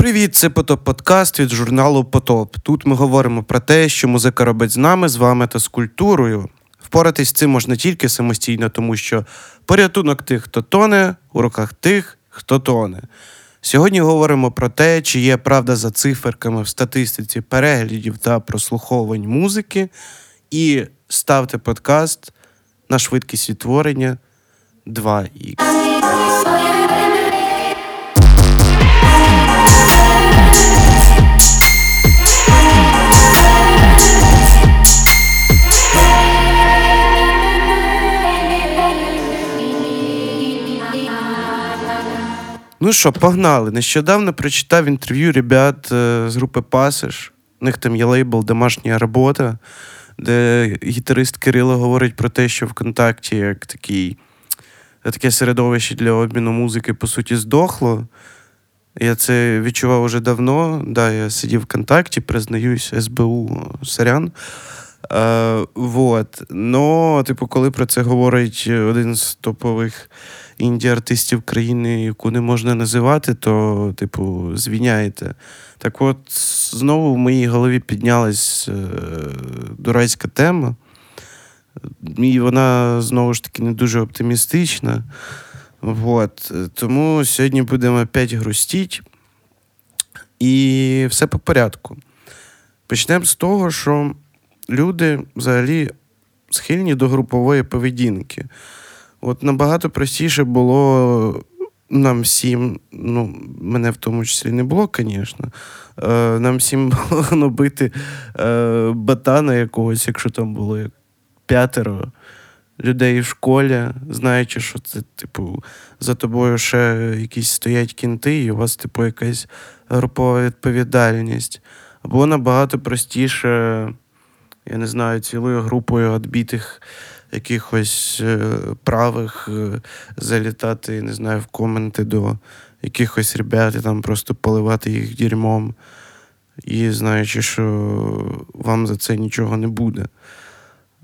Привіт, це Потоп Подкаст від журналу Потоп. Тут ми говоримо про те, що музика робить з нами, з вами та з культурою. Впоратись з цим можна тільки самостійно, тому що порятунок тих, хто тоне, у руках тих, хто тоне. Сьогодні говоримо про те, чи є правда за циферками в статистиці переглядів та прослуховувань музики. І ставте подкаст на швидкість відтворення 2х. Ну що, погнали. Нещодавно прочитав інтерв'ю ребят е, з групи Пасиш. У них там є лейбл Домашня робота, де гітарист Кирило говорить про те, що ВКонтакті як такий, таке середовище для обміну музики, по суті, здохло. Я це відчував уже давно. Да, Я сидів ВКонтакті, признаюсь, СБУ Сарян. Е, вот. Но, типу, коли про це говорить один з топових інді-артистів країни, яку не можна називати, то, типу, звіняєте. Так от, знову в моїй голові піднялась е, дурацька тема. І вона знову ж таки не дуже оптимістична. Вот. Тому сьогодні будемо опять грустіть. І все по порядку. Почнемо з того, що люди взагалі схильні до групової поведінки. От набагато простіше було нам всім, ну, мене в тому числі не було, звісно. Е, нам всім було набити е, батана якогось, якщо там було як п'ятеро людей в школі, знаючи, що це, типу, за тобою ще якісь стоять кінти, і у вас, типу, якась групова відповідальність. Або набагато простіше, я не знаю, цілою групою відбитих якихось е, правих е, залітати, не знаю, в коменти до якихось ребят і там просто поливати їх дерьмом. І знаючи, що вам за це нічого не буде.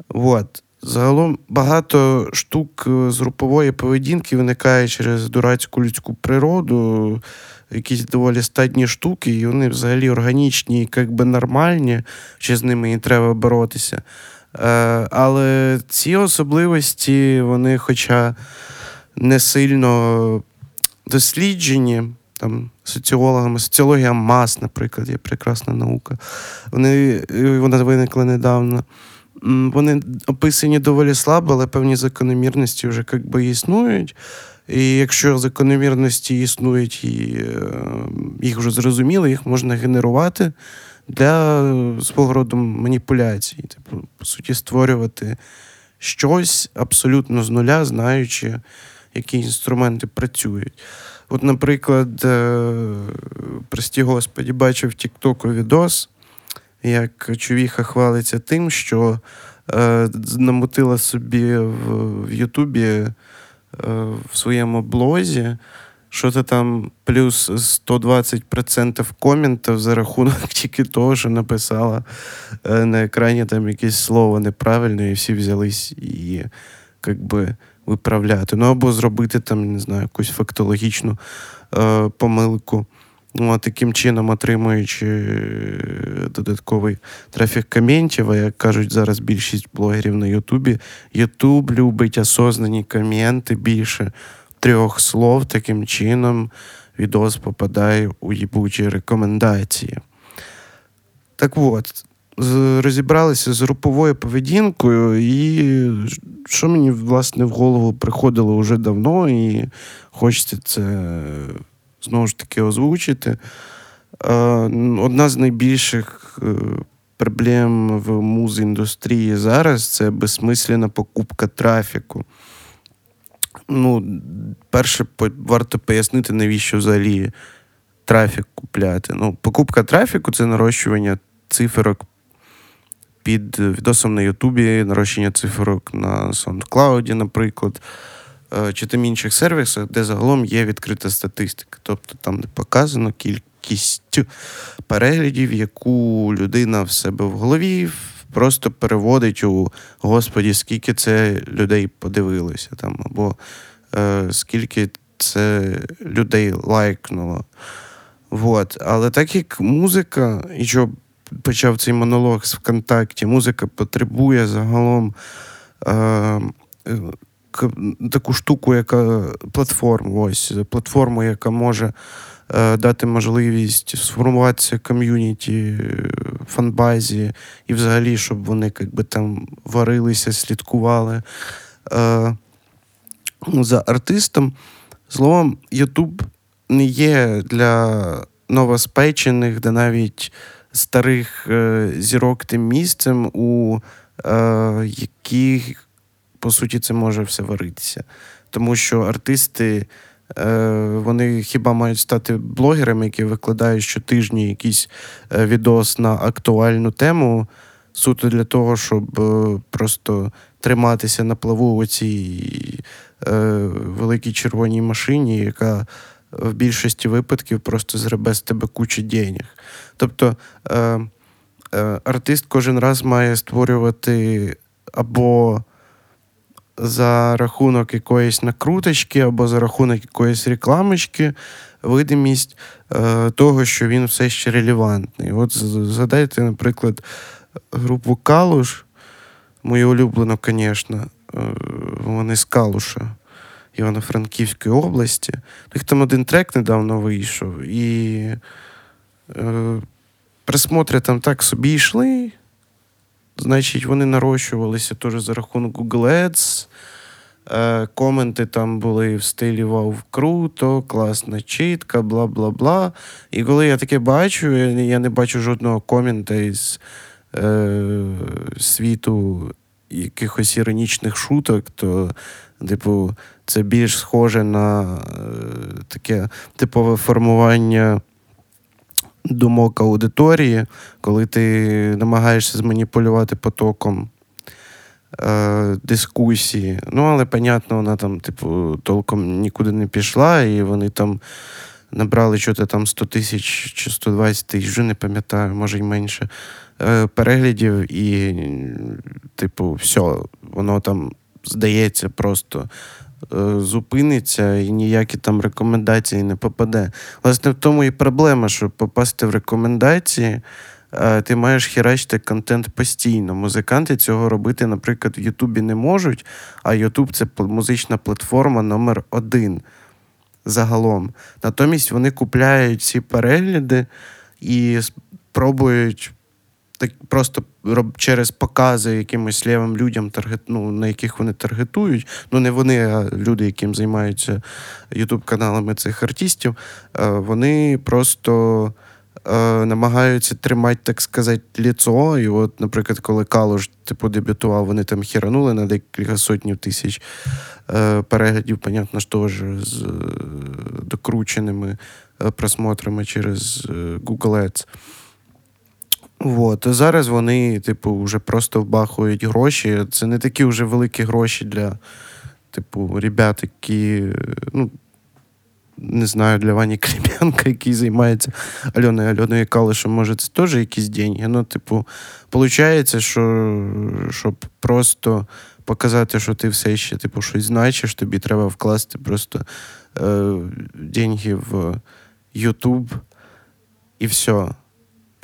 От. Загалом багато штук е, з групової поведінки виникає через дурацьку людську природу, якісь доволі стадні штуки, і вони взагалі органічні, як би нормальні, чи з ними і треба боротися. Е, але ці особливості, вони, хоча не сильно досліджені, там, соціологами, соціологія мас, наприклад, є прекрасна наука. Вони, Вона виникла недавно. Вони описані доволі слабо, але певні закономірності вже як би існують. І якщо закономірності існують і е, їх вже зрозуміли, їх можна генерувати для свого роду маніпуляцій. Типу, по суті, створювати щось абсолютно з нуля, знаючи, які інструменти працюють. От, наприклад, е, прості господі, бачив в Тіктоку відос, як човіха хвалиться тим, що е, намотила собі в Ютубі в своєму блозі що ти там плюс 120% коментів за рахунок тільки того, що написала е, на екрані там якесь слово неправильне, і всі взялись її як би, виправляти. Ну або зробити там, не знаю, якусь фактологічну е, помилку. Ну, а таким чином, отримуючи е, додатковий трафік коментів, а як кажуть зараз більшість блогерів на Ютубі, Ютуб любить осознані коменти більше трьох слов таким чином відос попадає у їбучі рекомендації. Так от, розібралися з груповою поведінкою, і що мені, власне, в голову приходило вже давно, і хочеться це знову ж таки озвучити. Одна з найбільших е, проблем в муз-індустрії зараз це безсмисленна покупка трафіку. Ну, перше, варто пояснити, навіщо взагалі трафік купляти. Ну, Покупка трафіку це нарощування циферок під відосом на Ютубі, нарощення циферок на SoundCloud, наприклад, е, чи тим інших сервісах, де загалом є відкрита статистика. Тобто там не показано кількість переглядів, яку людина в себе в голові просто переводить у Господі, скільки це людей подивилося, там, або е, скільки це людей лайкнуло. Вот. Але так як музика, і що почав цей монолог з ВКонтакті, музика потребує загалом е, е, таку штуку, яка платформу, ось платформу, яка може е, дати можливість сформуватися ком'юніті, фанбазі, і взагалі, щоб вони якби, там варилися, слідкували е, за артистом. Словом, Ютуб не є для новоспечених, де навіть старих е, зірок тим місцем, у е, яких, по суті, це може все варитися. Тому що артисти. Е, вони хіба мають стати блогерами, які викладають щотижні якийсь е, відос на актуальну тему, суто для того, щоб е, просто триматися на плаву у цій великій червоній машині, яка в більшості випадків просто зребе з тебе кучу денег. Тобто е, е, артист кожен раз має створювати або за рахунок якоїсь накруточки, або за рахунок якоїсь рекламочки, видимість е, того, що він все ще релевантний. От згадайте, наприклад, групу Калуш, мою улюблену, звісно, е, вони з Калуша. Івано-Франківської області. Їх там один трек недавно вийшов, і е, присмотри там так собі йшли. Значить, вони нарощувалися теж за рахунок Google Ads. Е, Коменти там були в стилі Вау, круто, класна чітка, бла бла бла. І коли я таке бачу, я не бачу жодного комента із е, світу якихось іронічних шуток, то, типу, це більш схоже на е, таке типове формування думок аудиторії, коли ти намагаєшся зманіпулювати потоком е, дискусії. Ну, але, понятно, вона там, типу, толком нікуди не пішла, і вони там. Набрали що там 100 тисяч чи 120 тисяч, вже не пам'ятаю, може й менше е, переглядів, і, типу, все, воно там здається, просто зупиниться і ніякі там рекомендації не попаде. Власне, в тому і проблема, щоб попасти в рекомендації. Е, ти маєш херачити контент постійно. Музиканти цього робити, наприклад, в Ютубі не можуть, а Ютуб це музична платформа номер один загалом. Натомість вони купляють ці перегляди і спробують так просто через покази якимось лівим людям, таргет, ну, на яких вони таргетують. Ну, не вони, а люди, яким займаються ютуб-каналами цих артистів, е, вони просто. Е, намагаються тримати, так сказати, ліцо. І от, наприклад, коли Калуш типу, дебютував, вони там хіранули на декілька сотнів тисяч е, переглядів, понятно, ж теж з е, докрученими е, просмотрами через Google Ads. От. Зараз вони, типу, вже просто вбахують гроші. Це не такі вже великі гроші для, типу, ребят, які, ну, не знаю, для Вані Клім'янка, який займається Альоною Альоною Калишем, може, це теж якісь деньги. Ну, типу, виходить, що щоб просто показати, що ти все ще типу, щось значиш, тобі треба вкласти просто е, деньги в YouTube і все.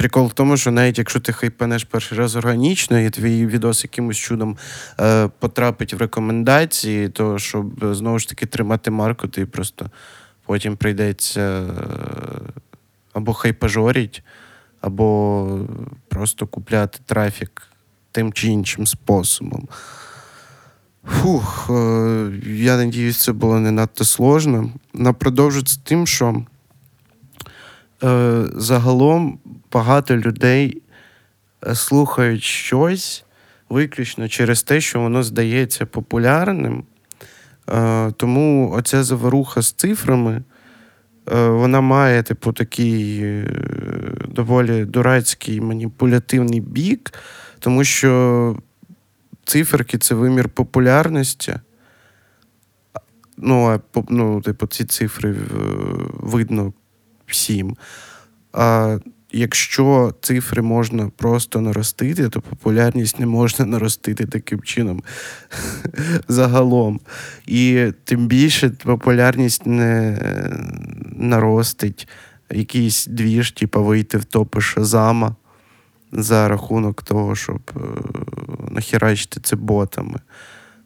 Прикол в тому, що навіть якщо ти хайпанеш перший раз органічно, і твій відос якимось чудом е, потрапить в рекомендації, то щоб е, знову ж таки тримати марку, ти просто потім прийдеться е, або хайпажоріть, або просто купляти трафік тим чи іншим способом. Фух, е, я надіюсь, це було не надто сложно. Напродовжу з тим, що е, загалом багато людей е, слухають щось виключно через те, що воно здається популярним. Е, тому оця заворуха з цифрами, вона має, типу, такий доволі дурацький маніпулятивний бік, тому що циферки це вимір популярності. Ну, а ну, типу, ці цифри видно всім. А якщо цифри можна просто наростити, то популярність не можна наростити таким чином загалом. І тим більше популярність не наростить, якийсь двіж, типу, вийти в топи Шазама за рахунок того, щоб е, нахерачити це ботами,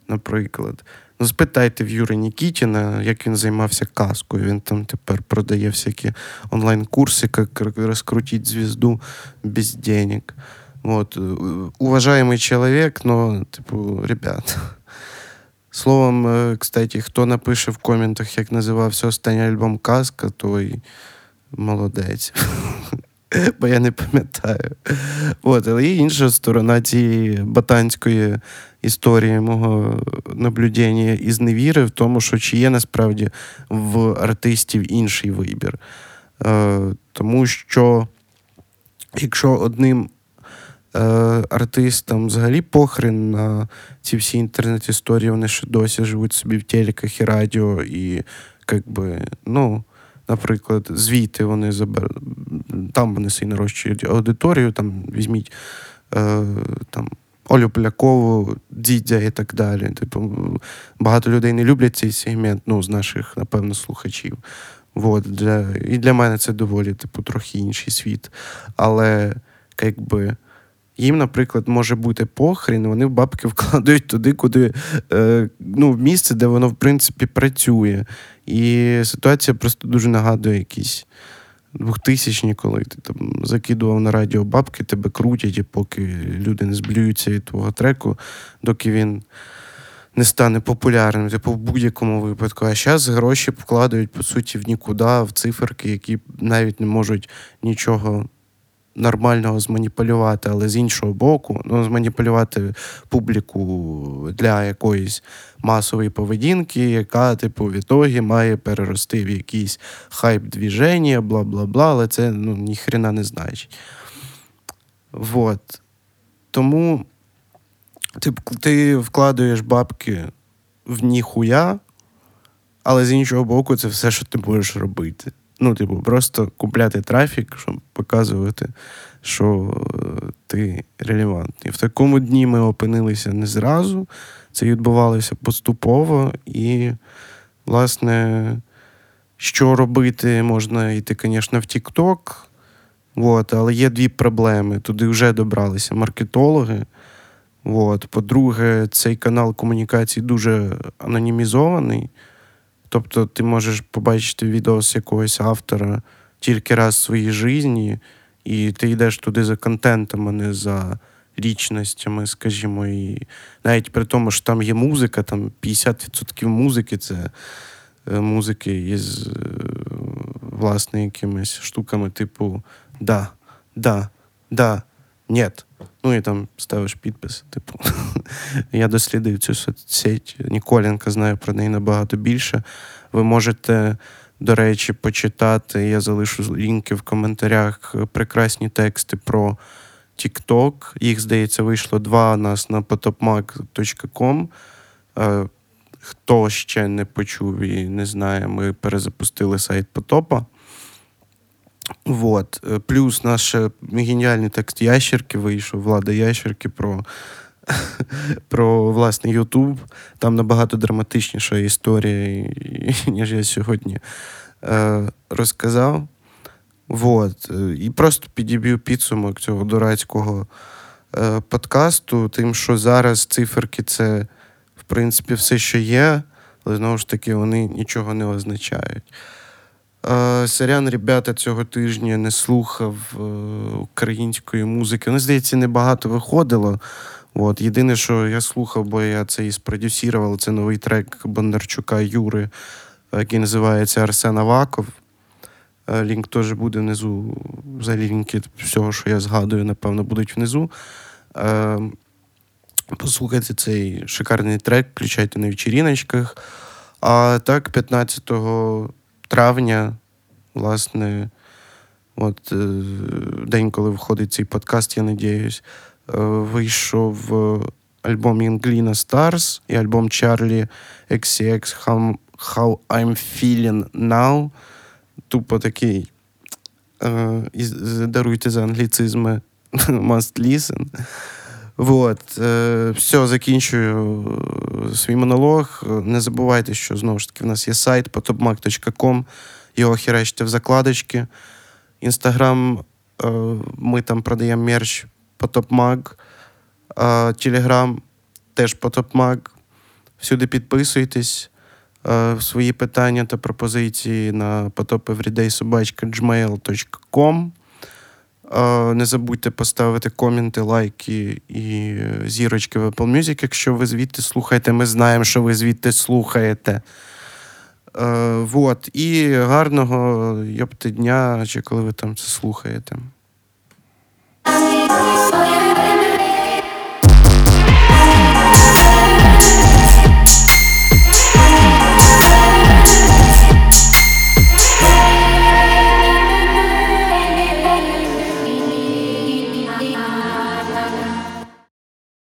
наприклад. Спитайте в Юри Нікітіна, як він займався казкою. Він там тепер продає всякі онлайн-курси, як розкрутити звізду без денег. Вот. Уважаемый человек, но, типу, ребят. Словом, е, кстати, хто напише в коментах, як називався останній альбом Казка, той молодець. Бо я не пам'ятаю. От, Але є інша сторона цієї ботанської історії мого наблюдення і зневіри в тому, що чи є насправді в артистів інший вибір. Е, Тому що, якщо одним е, артистам взагалі похрен на ці всі інтернет-історії, вони ще досі живуть собі в телеках і радіо, і як би, ну. Наприклад, звіти вони забер... там вони собі нарощують аудиторію, там візьміть е, там, Олю Полякову, Дідя і так далі. Типу, Багато людей не люблять цей сегмент, ну, з наших, напевно, слухачів. Вот, для, І для мене це доволі типу, трохи інший світ. Але якби. Їм, наприклад, може бути похрін, вони бабки вкладають туди, куди е, ну, в місце, де воно, в принципі, працює. І ситуація просто дуже нагадує якісь 2000-ні, коли ти там закидував на радіо бабки, тебе крутять, і поки люди не зблюються від твого треку, доки він не стане популярним, типу в будь-якому випадку. А зараз гроші вкладають, по суті, в нікуди, в циферки, які навіть не можуть нічого нормального зманіпулювати, але з іншого боку, ну, зманіпулювати публіку для якоїсь масової поведінки, яка, типу, в ітогі має перерости в якийсь хайп двіження, бла бла бла, але це ну, ніхрена не значить. Вот. Тому типу, ти вкладаєш бабки в ніхуя, але з іншого боку, це все, що ти можеш робити. Ну, типу, просто купляти трафік, щоб показувати, що е, ти релевантний. В такому дні ми опинилися не зразу. Це відбувалося поступово. І, власне, що робити, можна йти, звісно, в. От, але є дві проблеми. Туди вже добралися маркетологи. От. По-друге, цей канал комунікації дуже анонімізований. Тобто ти можеш побачити відео з якогось автора тільки раз в своїй житті, і ти йдеш туди за контентом, а не за річностями, скажімо. І навіть при тому, що там є музика, там 50% музики це е, музики із е, власне якимись штуками, типу да, да, да, нет. Ну і там ставиш підпис. Типу, я дослідив цю соцсеть. Ніколенка знаю про неї набагато більше. Ви можете, до речі, почитати. Я залишу лінки в коментарях. Прекрасні тексти про TikTok. Їх, здається, вийшло два у нас на potopmag.com. Е, хто ще не почув і не знає, ми перезапустили сайт Потопа. Вот. Е, плюс наш геніальний текст Ящерки вийшов, Влада Ящерки про про власне Ютуб. Там набагато драматичніша історія, ніж я сьогодні е, розказав. Вот. Е, і просто підіб'ю підсумок цього дурацького е, подкасту, тим, що зараз циферки це, в принципі, все, що є, але знову ж таки, вони нічого не означають. Сорян, ребята, цього тижня не слухав е, української музики. Ну, здається, небагато виходило. От. Єдине, що я слухав, бо я це і спродюсірував, це новий трек Бондарчука Юри, який називається Арсен Аваков. Е, лінк теж буде внизу. Взагалі лінки всього, що я згадую, напевно, будуть внизу. Е, послухайте цей шикарний трек, включайте на вечіріночках. А так, 15 травня, власне, от е, день, коли виходить цей подкаст, я надіюсь, е, вийшов альбом Інгліна Stars і альбом Charlie XCX How, I'm Feeling Now. Тупо такий. Е, даруйте за англіцизми must listen. Вот. Е, Все, закінчую е, свій монолог. Не забувайте, що знову ж таки в нас є сайт potopmag.com. Його херечте в закладочки. Інстаграм, е, ми там продаємо мерч по топмаг. Е, Телеграм теж по топмаг. Всюди підписуйтесь. Е, Свої питання та пропозиції на potopeveryday.gmail.com. Не забудьте поставити коменти, лайки і е, зірочки в Apple Music, якщо ви звідти слухаєте. Ми знаємо, що ви звідти слухаєте. Е, вот. І гарного йопти дня, чи коли ви там це слухаєте.